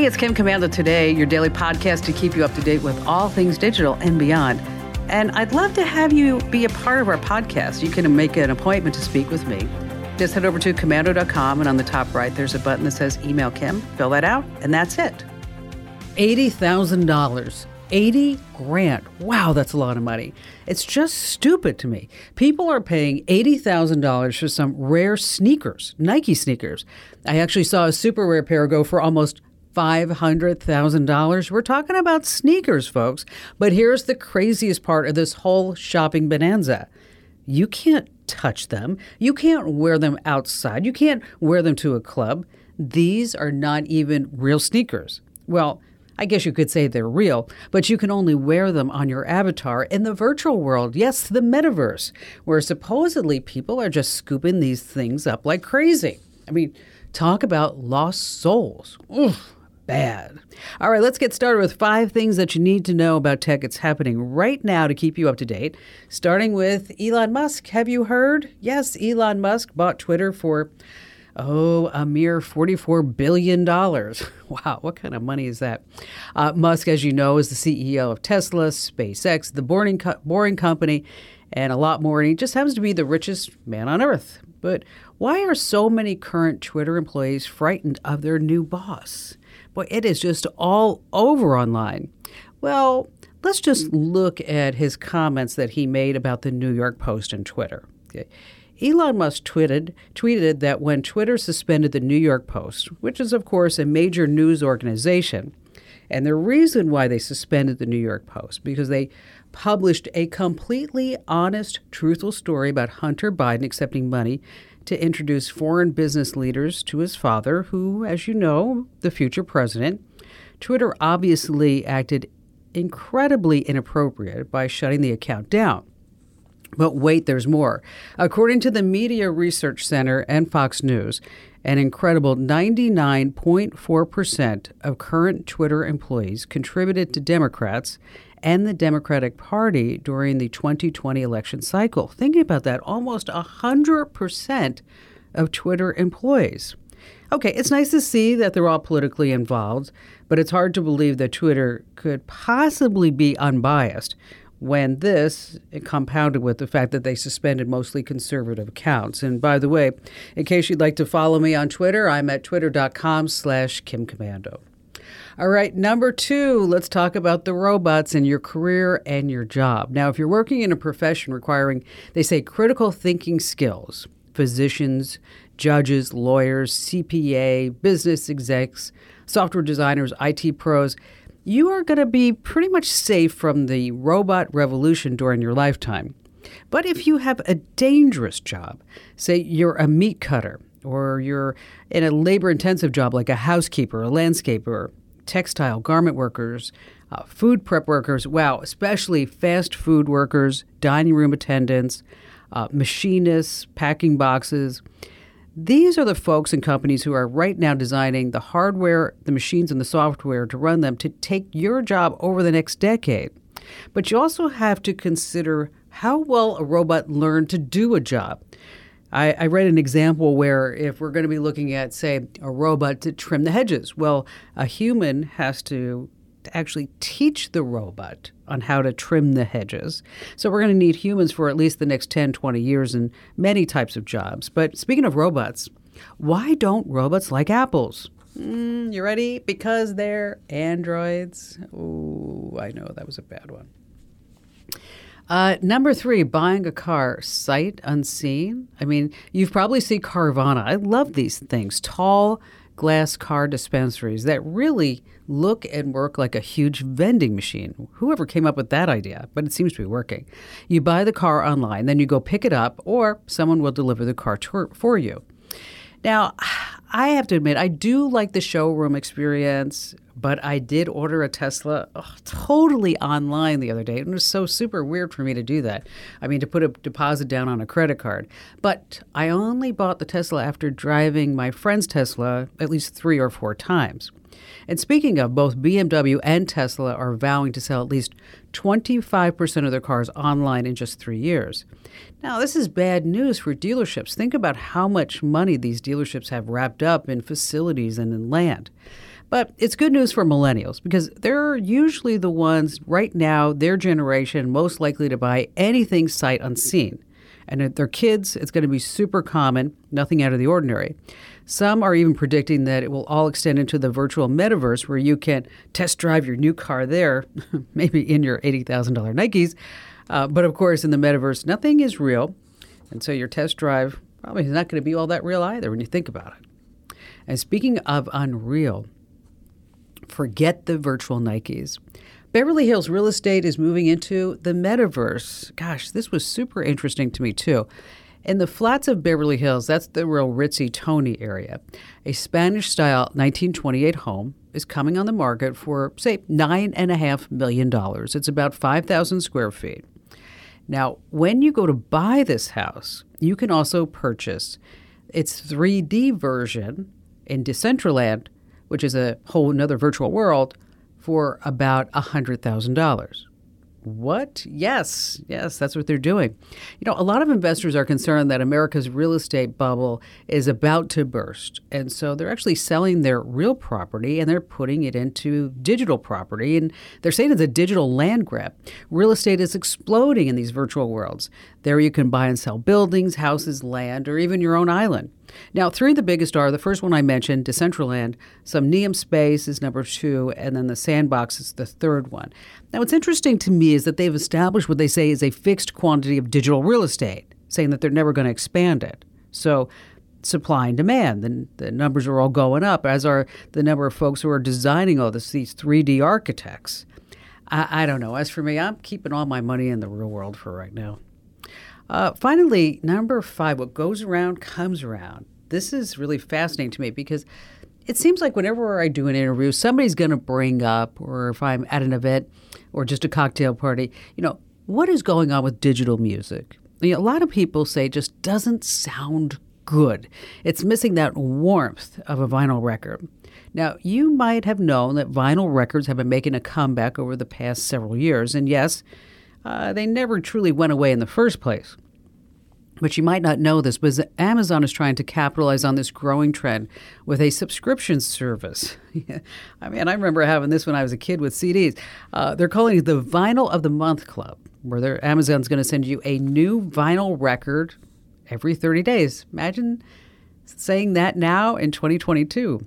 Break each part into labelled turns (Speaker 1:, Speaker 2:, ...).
Speaker 1: Hey, it's Kim Komando today, your daily podcast to keep you up to date with all things digital and beyond. And I'd love to have you be a part of our podcast. You can make an appointment to speak with me. Just head over to komando.com, and on the top right, there's a button that says Email Kim. Fill that out, and that's it. $80,000. 80 grand. Wow, that's a lot of money. It's just stupid to me. People are paying $80,000 for some rare sneakers, Nike sneakers. I actually saw a super rare pair go for almost $500,000. We're talking about sneakers, folks. But here's the craziest part of this whole shopping bonanza you can't touch them, you can't wear them outside, you can't wear them to a club. These are not even real sneakers. Well, I guess you could say they're real, but you can only wear them on your avatar in the virtual world. Yes, the metaverse, where supposedly people are just scooping these things up like crazy. I mean, talk about lost souls. Oof bad. All right, let's get started with five things that you need to know about tech. It's happening right now to keep you up to date. Starting with Elon Musk. Have you heard? Yes, Elon Musk bought Twitter for, oh, a mere $44 billion. Wow, what kind of money is that? Uh, Musk, as you know, is the CEO of Tesla, SpaceX, the Boring, Co- Boring Company, and a lot more. And he just happens to be the richest man on earth. But why are so many current Twitter employees frightened of their new boss? Boy, it is just all over online. Well, let's just mm. look at his comments that he made about the New York Post and Twitter. Okay. Elon Musk tweeted, tweeted that when Twitter suspended the New York Post, which is, of course, a major news organization, and the reason why they suspended the New York Post, because they published a completely honest, truthful story about Hunter Biden accepting money to introduce foreign business leaders to his father, who, as you know, the future president. Twitter obviously acted incredibly inappropriate by shutting the account down. But wait, there's more. According to the Media Research Center and Fox News, an incredible 99.4% of current Twitter employees contributed to Democrats and the Democratic Party during the 2020 election cycle. Thinking about that, almost 100% of Twitter employees. Okay, it's nice to see that they're all politically involved, but it's hard to believe that Twitter could possibly be unbiased when this compounded with the fact that they suspended mostly conservative accounts. And by the way, in case you'd like to follow me on Twitter, I'm at twitter.com slash Kim Komando. All right, number two, let's talk about the robots in your career and your job. Now, if you're working in a profession requiring, they say, critical thinking skills, physicians, judges, lawyers, CPA, business execs, software designers, IT pros, you are going to be pretty much safe from the robot revolution during your lifetime. But if you have a dangerous job, say you're a meat cutter, or you're in a labor intensive job like a housekeeper, a landscaper, textile, garment workers, uh, food prep workers, wow, especially fast food workers, dining room attendants, uh, machinists, packing boxes. These are the folks and companies who are right now designing the hardware, the machines, and the software to run them to take your job over the next decade. But you also have to consider how well a robot learned to do a job. I, I, read an example where if we're going to be looking at, say, a robot to trim the hedges, well, a human has to actually teach the robot on how to trim the hedges. So we're going to need humans for at least the next 10, 20 years in many types of jobs. But speaking of robots, why don't robots like apples? Mm, you ready? Because they're androids. Oh, I know that was a bad one. Uh, number three, buying a car sight unseen. I mean, you've probably seen Carvana. I love these things tall glass car dispensaries that really look and work like a huge vending machine. Whoever came up with that idea, but it seems to be working. You buy the car online, then you go pick it up, or someone will deliver the car to, for you. Now, I have to admit, I do like the showroom experience, but I did order a Tesla oh, totally online the other day. It was so super weird for me to do that. I mean, to put a deposit down on a credit card. But I only bought the Tesla after driving my friend's Tesla at least three or four times. And speaking of, both BMW and Tesla are vowing to sell at least 25% of their cars online in just three years. Now, this is bad news for dealerships. Think about how much money these dealerships have wrapped up in facilities and in land. But it's good news for millennials because they're usually the ones right now, their generation, most likely to buy anything sight unseen. And if they're kids, it's going to be super common, nothing out of the ordinary. Some are even predicting that it will all extend into the virtual metaverse where you can test drive your new car there, maybe in your $80,000 Nikes. Uh, but of course, in the metaverse, nothing is real. And so your test drive probably is not going to be all that real either when you think about it. And speaking of unreal, forget the virtual Nikes. Beverly Hills real estate is moving into the metaverse. Gosh, this was super interesting to me too. In the flats of Beverly Hills, that's the real ritzy Tony area, a Spanish style 1928 home is coming on the market for, say, $9.5 million. It's about 5,000 square feet. Now, when you go to buy this house, you can also purchase its 3D version in Decentraland, which is a whole another virtual world, for about $100,000. What? Yes, yes, that's what they're doing. You know, a lot of investors are concerned that America's real estate bubble is about to burst. And so they're actually selling their real property and they're putting it into digital property. And they're saying it's a digital land grab. Real estate is exploding in these virtual worlds. There you can buy and sell buildings, houses, land, or even your own island. Now, three of the biggest are the first one I mentioned, Decentraland, Somnium Space is number two, and then the Sandbox is the third one. Now, what's interesting to me is that they've established what they say is a fixed quantity of digital real estate, saying that they're never going to expand it. So, supply and demand, the, the numbers are all going up, as are the number of folks who are designing all this, these 3D architects. I, I don't know. As for me, I'm keeping all my money in the real world for right now. Uh, finally, number five, what goes around comes around. This is really fascinating to me because it seems like whenever I do an interview, somebody's going to bring up, or if I'm at an event or just a cocktail party, you know, what is going on with digital music? You know, a lot of people say it just doesn't sound good. It's missing that warmth of a vinyl record. Now, you might have known that vinyl records have been making a comeback over the past several years, and yes, uh, they never truly went away in the first place. But you might not know this, but Amazon is trying to capitalize on this growing trend with a subscription service. I mean, I remember having this when I was a kid with CDs. Uh, they're calling it the Vinyl of the Month Club, where Amazon's going to send you a new vinyl record every 30 days. Imagine saying that now in 2022.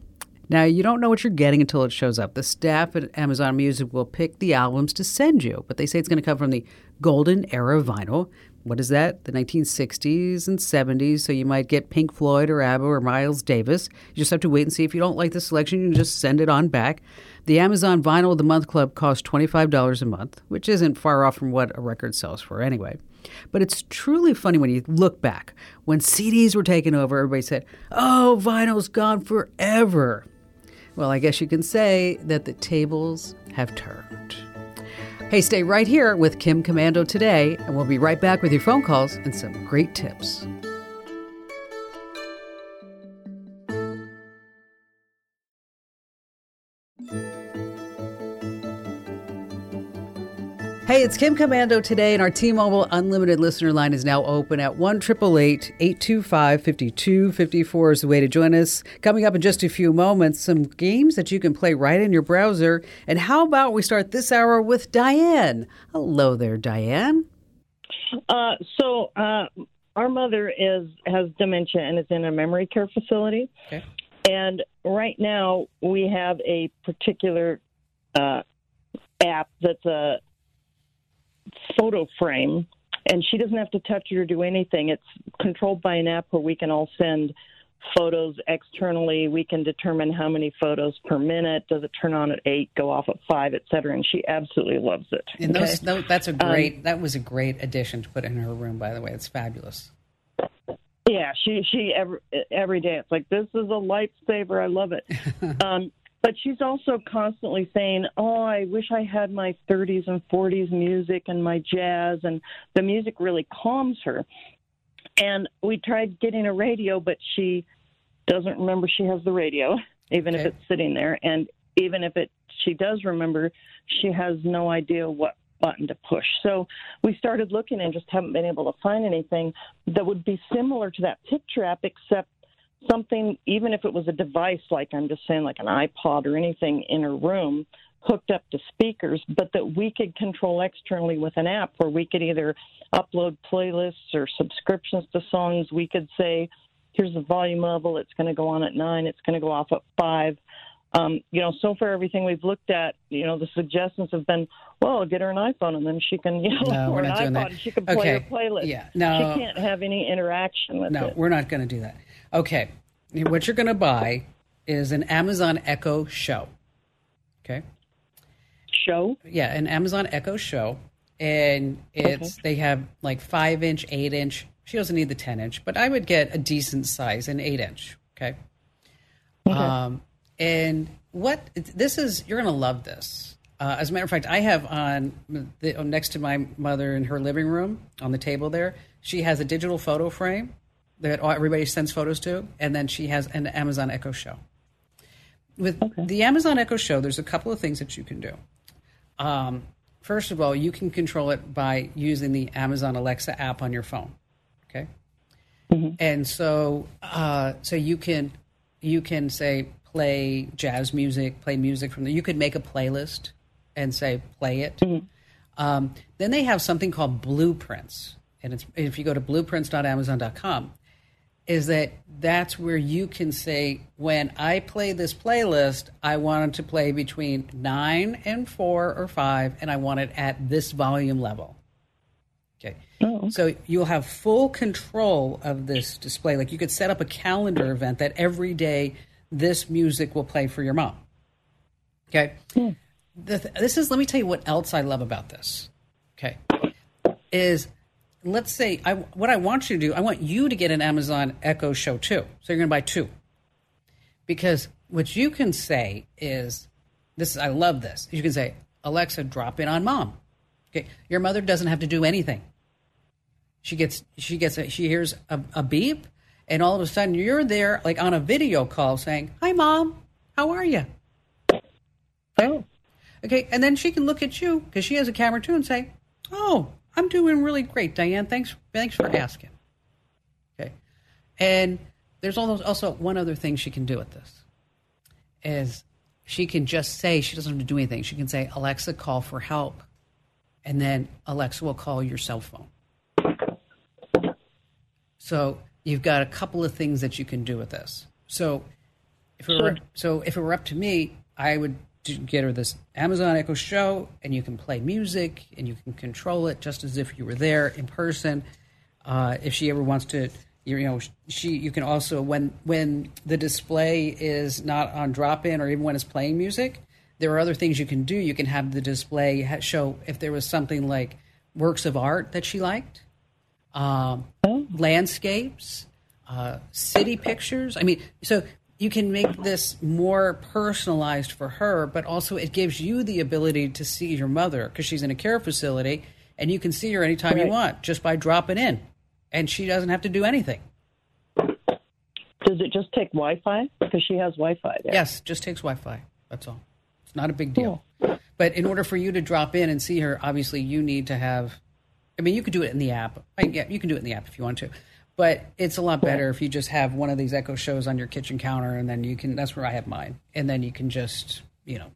Speaker 1: Now, you don't know what you're getting until it shows up. The staff at Amazon Music will pick the albums to send you, but they say it's going to come from the golden era vinyl. What is that? The 1960s and 70s. So you might get Pink Floyd or ABBA or Miles Davis. You just have to wait and see. If you don't like the selection, you can just send it on back. The Amazon Vinyl of the Month Club costs $25 a month, which isn't far off from what a record sells for anyway. But it's truly funny when you look back. When CDs were taken over, everybody said, oh, vinyl's gone forever. Well, I guess you can say that the tables have turned. Hey, stay right here with Kim Komando today, and we'll be right back with your phone calls and some great tips. Hey, it's Kim Komando today, and our T Mobile Unlimited listener line is now open at 1 825 5254 is the way to join us. Coming up in just a few moments, some games that you can play right in your browser. And how about we start this hour with Diane? Hello there, Diane.
Speaker 2: Uh, so, uh, our mother is has dementia and is in a memory care facility. Okay. And right now, we have a particular uh, app that's a photo frame, and she doesn't have to touch it or do anything. It's controlled by an app where we can all send photos externally. We can determine how many photos per minute. Does it turn on at eight, go off at five, et cetera? And she absolutely loves it.
Speaker 1: And okay? those, that's a great. Um, that was a great addition to put in her room. By the way, it's fabulous.
Speaker 2: Yeah, she she every every day. It's like this is a lifesaver. I love it. um, but she's also constantly saying, "Oh, I wish I had my 30s and 40s music and my jazz." And the music really calms her. And we tried getting a radio, but she doesn't remember she has the radio, even okay. if it's sitting there. And even if it she does remember, she has no idea what button to push. So we started looking and just haven't been able to find anything that would be similar to that picture trap, except something, even if it was a device, like I'm just saying, like an iPod or anything in her room, hooked up to speakers, but that we could control externally with an app where we could either upload playlists or subscriptions to songs. We could say, here's the volume level, it's going to go on at nine, it's going to go off at five. Um, you know, so far everything we've looked at, you know, the suggestions have been, well, get her an iPhone and then she can, you know,
Speaker 1: no,
Speaker 2: or
Speaker 1: an
Speaker 2: iPod she can play
Speaker 1: okay.
Speaker 2: her playlist.
Speaker 1: Yeah, no,
Speaker 2: she can't have any interaction with
Speaker 1: no,
Speaker 2: it.
Speaker 1: No, we're not going to do that. Okay, what you're going to buy is an Amazon Echo Show. Okay.
Speaker 2: Show.
Speaker 1: Yeah, an Amazon Echo Show, and it's okay. they have like five inch, eight inch. She doesn't need the ten inch, but I would get a decent size, an eight inch. Okay.
Speaker 2: okay.
Speaker 1: Um, and what this is, you're going to love this. Uh, as a matter of fact, I have on the, next to my mother in her living room on the table there. She has a digital photo frame that everybody sends photos to, and then she has an Amazon Echo Show. With okay. the Amazon Echo Show, there's a couple of things that you can do. Um, first of all, you can control it by using the Amazon Alexa app on your phone. Okay,
Speaker 2: mm-hmm.
Speaker 1: and so uh, so you can you can say play jazz music, play music from there. You could make a playlist and say play it.
Speaker 2: Mm-hmm.
Speaker 1: Um, then they have something called blueprints, and it's if you go to blueprints.amazon.com, is that that's where you can say when I play this playlist, I want it to play between nine and four or five, and I want it at this volume level. Okay.
Speaker 2: Oh.
Speaker 1: So you'll have full control of this display. Like you could set up a calendar event that every day this music will play for your mom. Okay.
Speaker 2: Mm.
Speaker 1: this is, let me tell you what else I love about this. Okay. Is let's say I, what I want you to do, I want you to get an Amazon Echo Show too. So you're going to buy two. Because what you can say is, this is, I love this. You can say, Alexa, drop in on mom. Okay. Your mother doesn't have to do anything. She gets, she gets, a, she hears a, a beep and all of a sudden you're there like on a video call saying, "Hi, mom, how are you?"
Speaker 2: Oh,
Speaker 1: okay, and then she can look at you because she has a camera too and say, "Oh, I'm doing really great, Diane. Thanks, thanks for asking." Okay, and there's also one other thing she can do with this is she can just say she doesn't have to do anything. She can say, "Alexa, call for help," and then Alexa will call your cell phone. So you've got a couple of things that you can do with this. So if it were, so if it were up to me, I would get her this Amazon Echo Show, and you can play music and you can control it just as if you were there in person. Uh, if she ever wants to, you know, she you can also when when the display is not on drop in or even when it's playing music, there are other things you can do. You can have the display show if there was something like works of art that she liked um, landscapes, uh, city pictures. I mean, so you can make this more personalized for her, but also it gives you the ability to see your mother because she's in a care facility and you can see her anytime right. you want just by dropping in. And she doesn't have to do anything.
Speaker 2: Does it just take Wi Fi? Because she has Wi Fi there.
Speaker 1: Yes, just takes Wi Fi. That's all. It's not a big deal. Cool. But in order for you to drop in and see her, obviously you need to have I mean, you could do it in the app. I, yeah, you can do it in the app if you want to, but it's a lot better if you just have one of these Echo shows on your kitchen counter, and then you can. That's where I have mine, and then you can just, you know,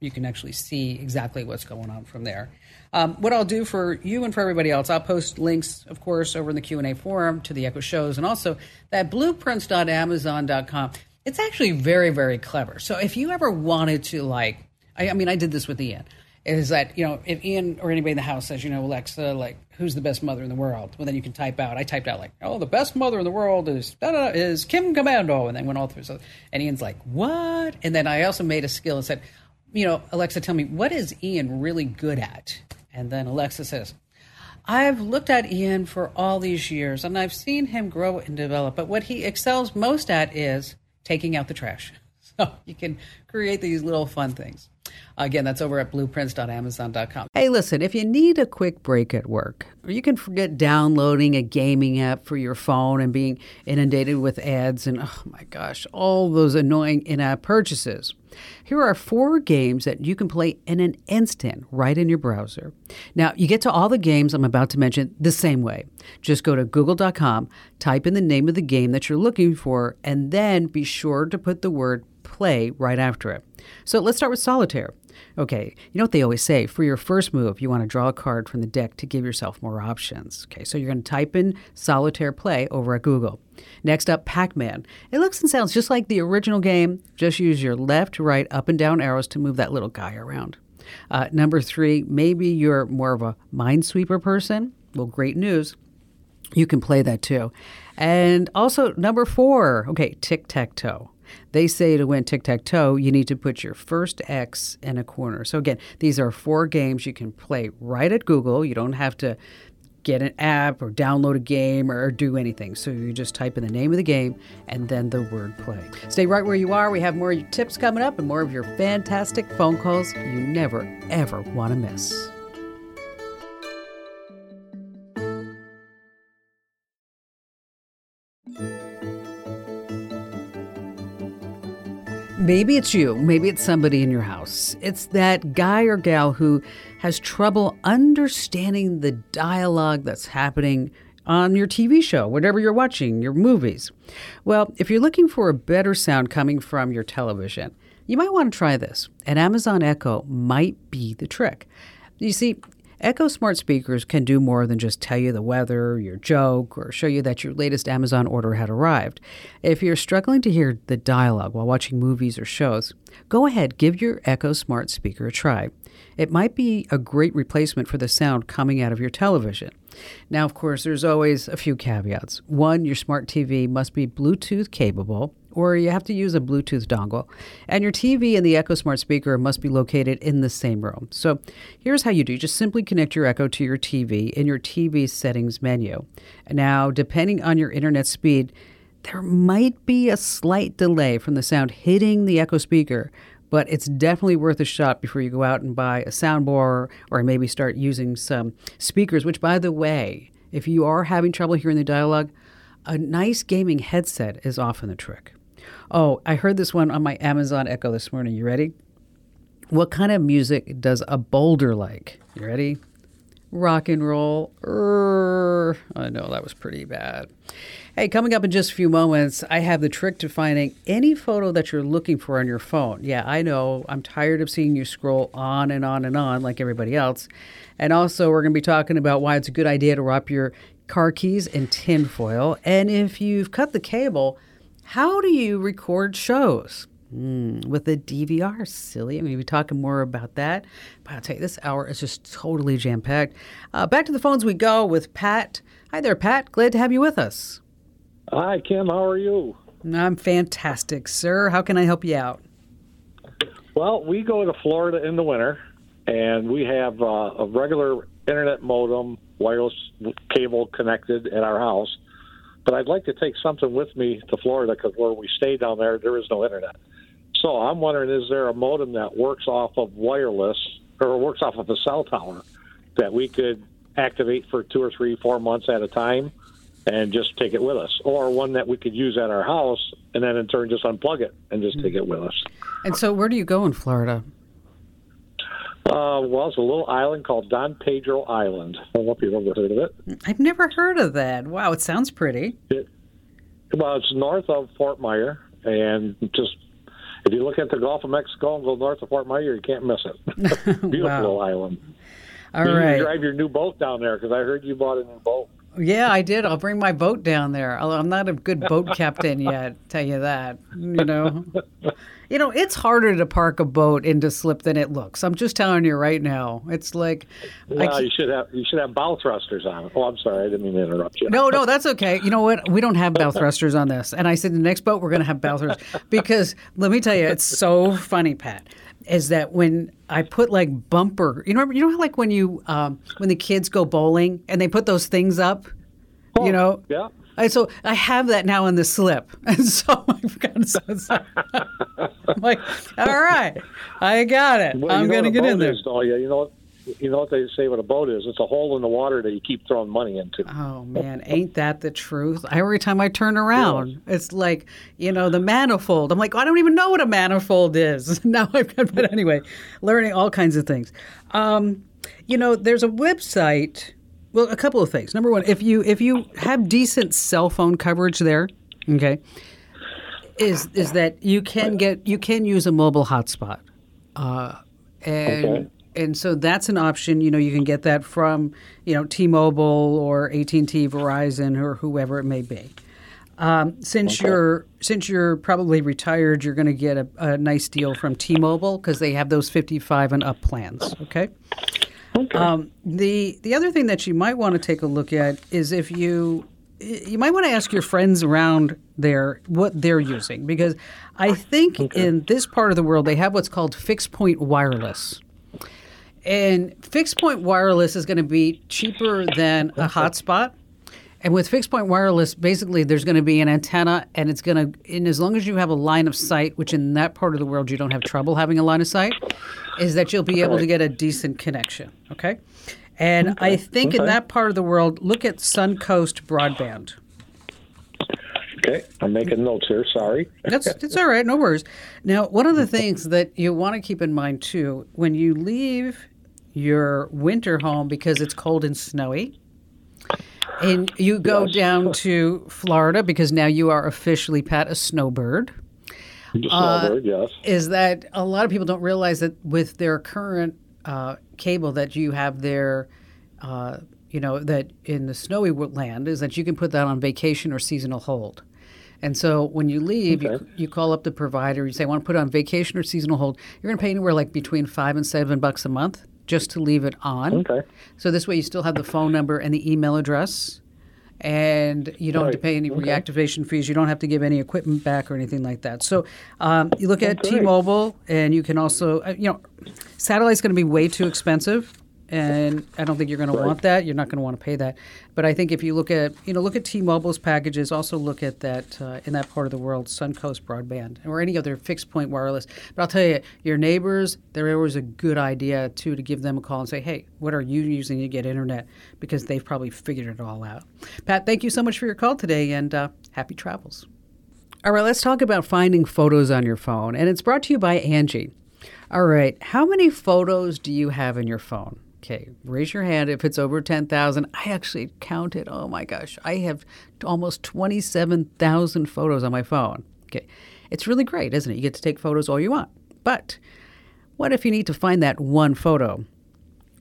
Speaker 1: you can actually see exactly what's going on from there. Um, what I'll do for you and for everybody else, I'll post links, of course, over in the Q and A forum to the Echo shows, and also that blueprints.amazon.com. It's actually very, very clever. So if you ever wanted to, like, I, I mean, I did this with Ian is that you know if Ian or anybody in the house says you know Alexa like who's the best mother in the world? Well then you can type out I typed out like oh the best mother in the world is is Kim Komando and then went all through. So and Ian's like what? And then I also made a skill and said you know Alexa tell me what is Ian really good at? And then Alexa says I've looked at Ian for all these years and I've seen him grow and develop but what he excels most at is taking out the trash. So you can create these little fun things Again, that's over at blueprints.amazon.com. Hey, listen, if you need a quick break at work, or you can forget downloading a gaming app for your phone and being inundated with ads and, oh my gosh, all those annoying in app purchases. Here are four games that you can play in an instant right in your browser. Now, you get to all the games I'm about to mention the same way. Just go to google.com, type in the name of the game that you're looking for, and then be sure to put the word play right after it. So let's start with solitaire. Okay, you know what they always say for your first move, you want to draw a card from the deck to give yourself more options. Okay, so you're going to type in solitaire play over at Google. Next up, Pac Man. It looks and sounds just like the original game, just use your left, right, up, and down arrows to move that little guy around. Uh, number three, maybe you're more of a minesweeper person. Well, great news. You can play that too. And also, number four, okay, tic tac toe. They say to win tic tac toe, you need to put your first X in a corner. So, again, these are four games you can play right at Google. You don't have to get an app or download a game or do anything. So, you just type in the name of the game and then the word play. Stay right where you are. We have more tips coming up and more of your fantastic phone calls you never, ever want to miss. Maybe it's you, maybe it's somebody in your house. It's that guy or gal who has trouble understanding the dialogue that's happening on your TV show, whatever you're watching, your movies. Well, if you're looking for a better sound coming from your television, you might want to try this. An Amazon Echo might be the trick. You see, Echo smart speakers can do more than just tell you the weather, your joke, or show you that your latest Amazon order had arrived. If you're struggling to hear the dialogue while watching movies or shows, go ahead, give your Echo smart speaker a try. It might be a great replacement for the sound coming out of your television. Now, of course, there's always a few caveats. One, your smart TV must be Bluetooth capable or you have to use a Bluetooth dongle. And your TV and the Echo Smart speaker must be located in the same room. So here's how you do. You just simply connect your Echo to your TV in your TV settings menu. Now, depending on your internet speed, there might be a slight delay from the sound hitting the Echo speaker, but it's definitely worth a shot before you go out and buy a soundbar or maybe start using some speakers, which, by the way, if you are having trouble hearing the dialogue, a nice gaming headset is often the trick. Oh, I heard this one on my Amazon Echo this morning. You ready? What kind of music does a boulder like? You ready? Rock and roll. I know that was pretty bad. Hey, coming up in just a few moments, I have the trick to finding any photo that you're looking for on your phone. Yeah, I know. I'm tired of seeing you scroll on and on and on like everybody else. And also, we're going to be talking about why it's a good idea to wrap your car keys in tinfoil. And if you've cut the cable, how do you record shows? Mm, with a DVR, silly. I'm going to be talking more about that. But I'll tell you, this hour is just totally jam packed. Uh, back to the phones we go with Pat. Hi there, Pat. Glad to have you with us.
Speaker 3: Hi, Kim. How are you?
Speaker 1: I'm fantastic, sir. How can I help you out?
Speaker 3: Well, we go to Florida in the winter, and we have uh, a regular internet modem, wireless cable connected at our house but I'd like to take something with me to Florida because where we stay down there, there is no internet. So I'm wondering, is there a modem that works off of wireless or works off of a cell tower that we could activate for two or three, four months at a time and just take it with us, or one that we could use at our house and then in turn just unplug it and just take mm-hmm. it with us.
Speaker 1: And so, where do you go in Florida?
Speaker 3: Uh, well, it's a little island called Don Pedro Island. I don't know if you've ever heard of it.
Speaker 1: I've never heard of that. Wow, it sounds pretty.
Speaker 3: It, well, it's north of Fort Myer, and just if you look at the Gulf of Mexico and go north of Fort Myer, you can't miss it. Beautiful wow. little island.
Speaker 1: All you right.
Speaker 3: drive your new boat down there because I heard you bought a new boat.
Speaker 1: Yeah, I did. I'll bring my boat down there. I'm not a good boat captain yet, tell you that. You know. You know, it's harder to park a boat into slip than it looks. I'm just telling you right now. It's like
Speaker 3: Well, you should have you should have bow thrusters on it. Oh, I'm sorry, I didn't mean to interrupt you.
Speaker 1: No, no, that's okay. You know what? We don't have bow thrusters on this. And I said the next boat we're gonna have bow thrusters. Because let me tell you, it's so funny, Pat is that when I put like bumper, you know, you know how like when you um, when the kids go bowling and they put those things up,
Speaker 3: oh,
Speaker 1: you know,
Speaker 3: yeah.
Speaker 1: I, so I have that now in the slip, and so I've got so, so I'm like, all right, I got it.
Speaker 3: Well,
Speaker 1: I'm
Speaker 3: you
Speaker 1: going to get in there.
Speaker 3: Is, yeah, you know, you know what they say what a boat is? It's a hole in the water that you keep throwing money into.
Speaker 1: Oh man, ain't that the truth? Every time I turn around, it's like you know the manifold. I'm like, I don't even know what a manifold is. now I've got, but anyway, learning all kinds of things. Um, you know, there's a website. Well, a couple of things. Number one, if you if you have decent cell phone coverage there, okay, is is that you can get you can use a mobile hotspot, uh, and
Speaker 3: Okay.
Speaker 1: And so that's an option. You know, you can get that from you know T-Mobile or AT and T, Verizon, or whoever it may be. Um, since you're since you're probably retired, you're going to get a, a nice deal from T-Mobile because they have those 55 and up plans. Okay. Um, the the other thing that you might want to take a look at is if you you might want to ask your friends around there what they're using because I think in this part of the world they have what's called fixed point wireless. And fixed point wireless is going to be cheaper than a hotspot. And with fixed point wireless, basically there's going to be an antenna and it's going to and as long as you have a line of sight, which in that part of the world you don't have trouble having a line of sight, is that you'll be able to get a decent connection, okay? And I think in that part of the world, look at Suncoast Broadband.
Speaker 3: Okay, I'm making notes here. Sorry.
Speaker 1: That's it's all right, no worries. Now, one of the things that you want to keep in mind too, when you leave your winter home because it's cold and snowy, and you go down to Florida because now you are officially Pat a snowbird, Uh,
Speaker 3: snowbird, yes.
Speaker 1: is that a lot of people don't realize that with their current uh, cable that you have there, uh, you know, that in the snowy land is that you can put that on vacation or seasonal hold. And so when you leave, you,
Speaker 3: Okay.
Speaker 1: you call up the provider, you say, I want to put it on vacation or seasonal hold. You're going to pay anywhere like between five and seven bucks a month just to leave it on.
Speaker 3: Okay.
Speaker 1: So this way you still have the phone number and the email address. And you don't have to pay any
Speaker 3: Okay.
Speaker 1: reactivation fees. You don't have to give any equipment back or anything like that. So um, you look at. T-Mobile, and you can also, uh, you know, satellite's going to be way too expensive, and I don't think you're going to want that. You're not going to want to pay that. But I think if you look at, you know, look at T-Mobile's packages. Also look at that uh, in that part of the world, Suncoast Broadband or any other fixed point wireless. But I'll tell you, your neighbors, they're always a good idea too to give them a call and say, hey, what are you using to get internet? Because they've probably figured it all out. Pat, thank you so much for your call today, and uh, happy travels. All right, let's talk about finding photos on your phone. And it's brought to you by Angie. All right, how many photos do you have in your phone? Okay, raise your hand if it's over 10,000. I actually counted. Oh my gosh, I have almost 27,000 photos on my phone. Okay, it's really great, isn't it? You get to take photos all you want. But what if you need to find that one photo?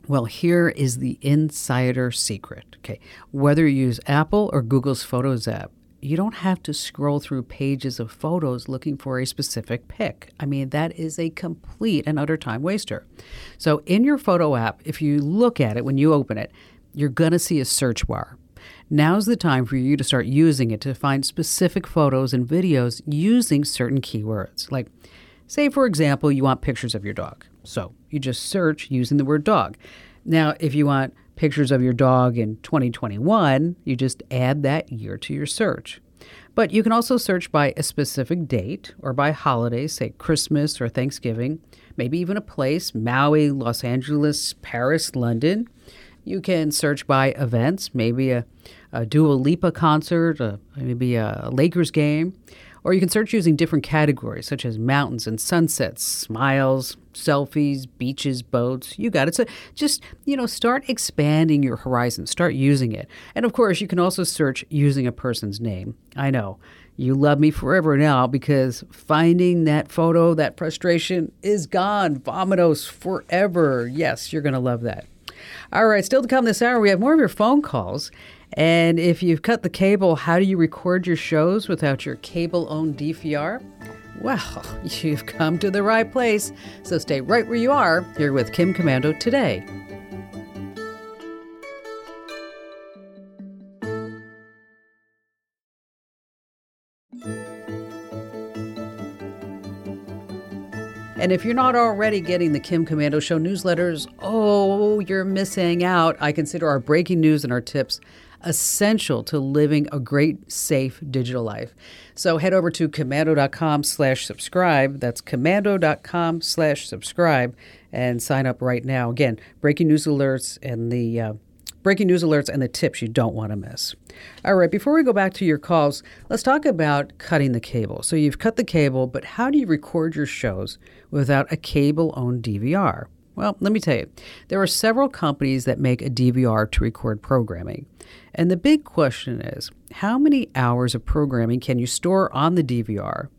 Speaker 1: Well, here is the insider secret. Okay, whether you use Apple or Google's Photos app, you don't have to scroll through pages of photos looking for a specific pic. I mean, that is a complete and utter time waster. So, in your photo app, if you look at it when you open it, you're going to see a search bar. Now's the time for you to start using it to find specific photos and videos using certain keywords. Like, say, for example, you want pictures of your dog. So you just search using the word dog. Now, if you want pictures of your dog in 2021, you just add that year to your search. But you can also search by a specific date or by holidays, say Christmas or Thanksgiving, maybe even a place Maui, Los Angeles, Paris, London. You can search by events, maybe a, a Dua Lipa concert, a, maybe a Lakers game. Or you can search using different categories such as mountains and sunsets, smiles, selfies, beaches, boats. You got it. So just, you know, start expanding your horizon, start using it. And of course, you can also search using a person's name. I know. You love me forever now because finding that photo, that frustration is gone. Vomitos forever. Yes, you're going to love that. All right, still to come this hour, we have more of your phone calls. And if you've cut the cable, how do you record your shows without your cable owned DVR? Well, you've come to the right place. So stay right where you are here with Kim Komando today. And if you're not already getting the Kim Komando Show newsletters, oh, you're missing out. I consider our breaking news and our tips essential to living a great, safe digital life. So head over to komando.com slash subscribe. That's komando.com slash subscribe and sign up right now. Again, breaking news alerts and the uh, breaking news alerts and the tips you don't want to miss. All right, before we go back to your calls, let's talk about cutting the cable. So you've cut the cable, but how do you record your shows without a cable owned DVR? Well, let me tell you, there are several companies that make a DVR to record programming. And the big question is how many hours of programming can you store on the DVR?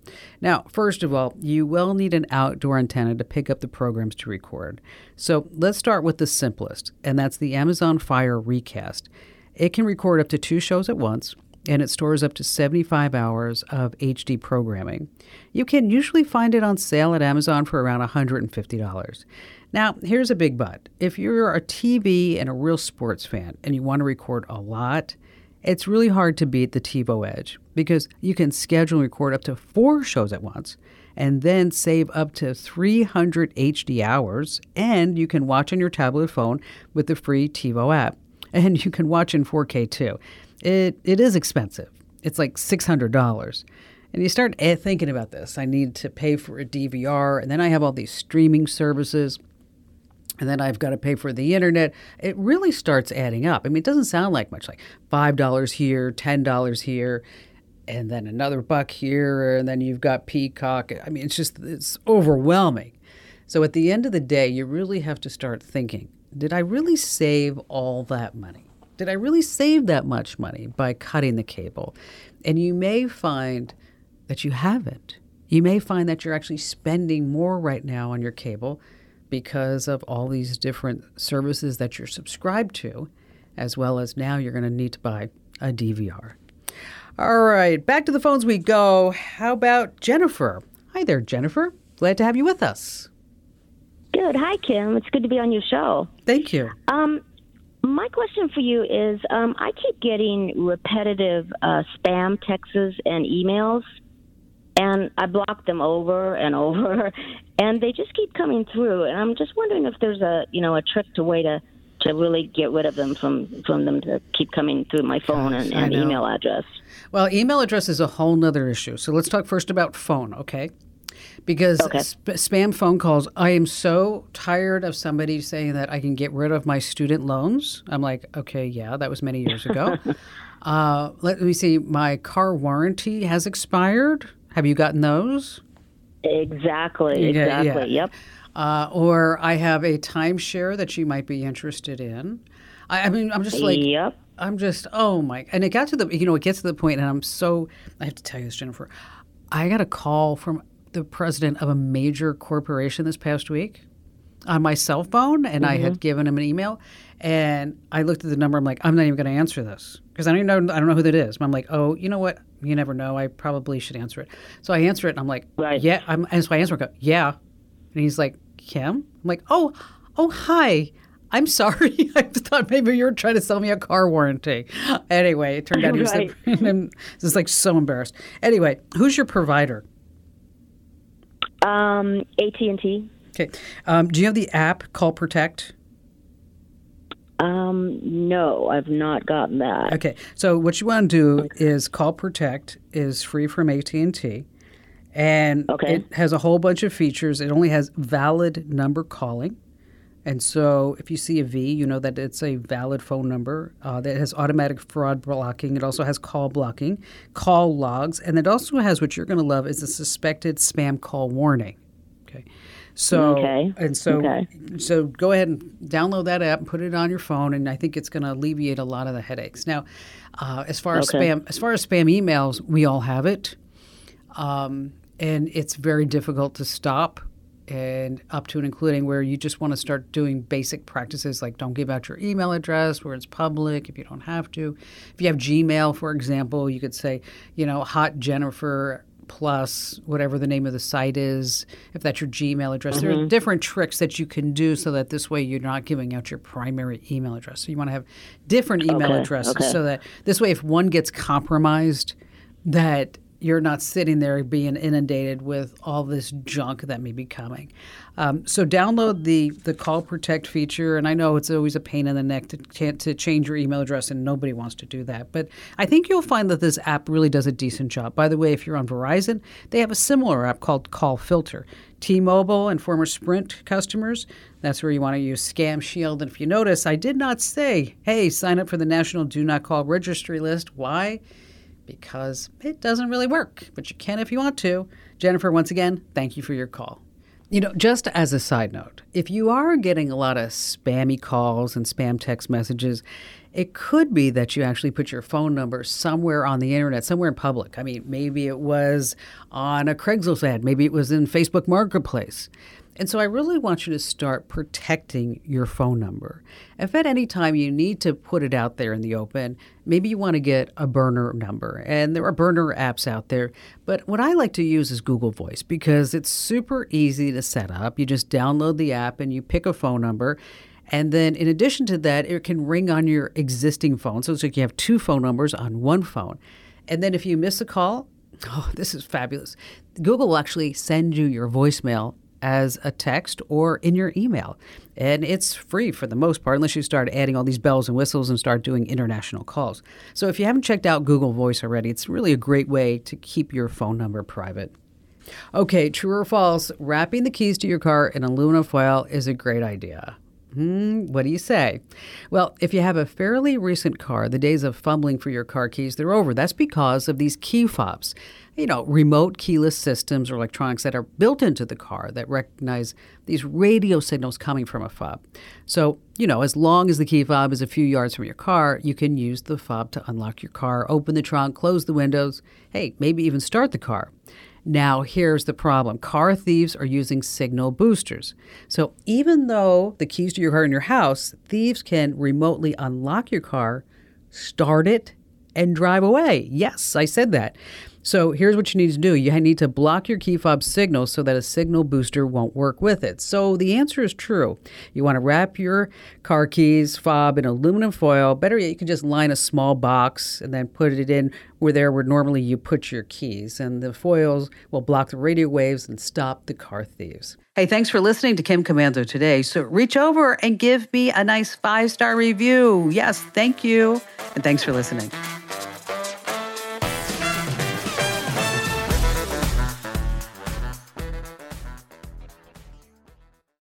Speaker 1: Now, first of all, you will need an outdoor antenna to pick up the programs to record. So let's start with the simplest, and that's the Amazon Fire Recast. It can record up to two shows at once and it stores up to 75 hours of HD programming. You can usually find it on sale at Amazon for around $150. Now, here's a big but. If you're a TV and a real sports fan and you want to record a lot, it's really hard to beat the TiVo Edge because you can schedule and record up to four shows at once and then save up to 300 HD hours, and you can watch on your tablet phone with the free TiVo app. And you can watch in 4K too. It, it is expensive. It's like $600. And you start eh, thinking about this. I need to pay for a DVR, and then I have all these streaming services and then I've got to pay for the internet. It really starts adding up. I mean, it doesn't sound like much, like $5 here, $10 here, and then another buck here, and then you've got Peacock. I mean, it's just, it's overwhelming. So at the end of the day, you really have to start thinking did I really save all that money? Did I really save that much money by cutting the cable? And you may find that you haven't. You may find that you're actually spending more right now on your cable because of all these different services that you're subscribed to, as well as now you're going to need to buy a DVR. All right, back to the phones we go. How about Jennifer? Hi there, Jennifer. Glad to have you with us.
Speaker 4: Good. Hi, Kim. It's good to be on your show.
Speaker 1: Thank you.
Speaker 4: Um, my question for you is um, I keep getting repetitive uh, spam texts and emails and I block them over and over, and they just keep coming through. And I'm just wondering if there's a you know a trick to way to to really get rid of them from from them to keep coming through my phone and, and email address.
Speaker 1: Well, email address is a whole nother issue. So let's talk first about phone, okay? Because
Speaker 4: okay.
Speaker 1: sp- spam phone calls, I am so tired of somebody saying that I can get rid of my student loans. I'm like, okay, yeah, that was many years ago. uh, let me see, my car warranty has expired. Have you gotten those?
Speaker 4: Exactly. Exactly. Yeah. Yep.
Speaker 1: Uh, or I have a timeshare that you might be interested in. I, I mean, I'm just like,
Speaker 4: yep.
Speaker 1: I'm just, oh my, and it got to the, you know, it gets to the point, and I'm so, I have to tell you this, Jennifer. I got a call from the president of a major corporation this past week on my cell phone, and mm-hmm. I had mm-hmm. given him an email, and I looked at the number. I'm like, I'm not even going to answer this because I don't even know. I don't know who that is. But I'm like, oh, you know what? You never know. I probably should answer it. So I answer it, and I'm like,
Speaker 4: right.
Speaker 1: yeah. I'm, and so I answer it. Go, yeah. And he's like, Kim. I'm like, oh, oh, hi. I'm sorry. I thought maybe you were trying to sell me a car warranty. Anyway, it turned out he was right. the, this is like so embarrassed. Anyway, who's your provider?
Speaker 4: Um, AT and T.
Speaker 1: Okay. Um, do you have the app Call Protect?
Speaker 4: Um, no, I've not gotten that.
Speaker 1: Okay, so what you want to do is call Protect is free from AT and T, and
Speaker 4: okay.
Speaker 1: it has a whole bunch of features. It only has valid number calling, and so if you see a V, you know that it's a valid phone number. Uh, that has automatic fraud blocking. It also has call blocking, call logs, and it also has what you're going to love is a suspected spam call warning. Okay. So
Speaker 4: okay.
Speaker 1: and so
Speaker 4: okay.
Speaker 1: so go ahead and download that app and put it on your phone, and I think it's going to alleviate a lot of the headaches. Now, uh, as far as spam as far as spam emails, we all have it, um, and it's very difficult to stop. And up to and including where you just want to start doing basic practices like don't give out your email address where it's public if you don't have to. If you have Gmail, for example, you could say, you know, hot Jennifer plus whatever the name of the site is, if that's your Gmail address. Mm-hmm. There are mm-hmm. different tricks that you can do so that this way you're not giving out your primary email address. So you want to have different email
Speaker 4: okay.
Speaker 1: addresses
Speaker 4: okay.
Speaker 1: so that this way, if one gets compromised, that you're not sitting there being inundated with all this junk that may be coming. Um, so download the the Call Protect feature, and I know it's always a pain in the neck to to change your email address, and nobody wants to do that. But I think you'll find that this app really does a decent job. By the way, if you're on Verizon, they have a similar app called Call Filter. T-Mobile and former Sprint customers, that's where you want to use Scam Shield. And if you notice, I did not say, "Hey, sign up for the National Do Not Call Registry list." Why? Because it doesn't really work, but you can if you want to. Jennifer, once again, thank you for your call. You know, just as a side note, if you are getting a lot of spammy calls and spam text messages, it could be that you actually put your phone number somewhere on the internet, somewhere in public. I mean, maybe it was on a Craigslist ad, maybe it was in Facebook Marketplace. And so I really want you to start protecting your phone number. If at any time you need to put it out there in the open, maybe you want to get a burner number. And there are burner apps out there. But what I like to use is Google Voice because it's super easy to set up. You just download the app and you pick a phone number. And then, in addition to that, it can ring on your existing phone. So it's like you have two phone numbers on one phone. And then, if you miss a call, oh, this is fabulous. Google will actually send you your voicemail as a text or in your email. And it's free for the most part, unless you start adding all these bells and whistles and start doing international calls. So if you haven't checked out Google Voice already, it's really a great way to keep your phone number private. Okay, true or false, wrapping the keys to your car in aluminum foil is a great idea. Hmm, what do you say? Well, if you have a fairly recent car, the days of fumbling for your car keys, they're over. That's because of these key fobs you know, remote keyless systems or electronics that are built into the car that recognize these radio signals coming from a fob. So, you know, as long as the key fob is a few yards from your car, you can use the fob to unlock your car, open the trunk, close the windows, hey, maybe even start the car. Now, here's the problem car thieves are using signal boosters. So, even though the keys to your car in your house, thieves can remotely unlock your car, start it, and drive away. Yes, I said that. So here's what you need to do. You need to block your key fob signal so that a signal booster won't work with it. So the answer is true. You want to wrap your car keys fob in aluminum foil. Better yet, you can just line a small box and then put it in where there where normally you put your keys. And the foils will block the radio waves and stop the car thieves. Hey, thanks for listening to Kim Komando today. So reach over and give me a nice five star review. Yes, thank you. And thanks for listening.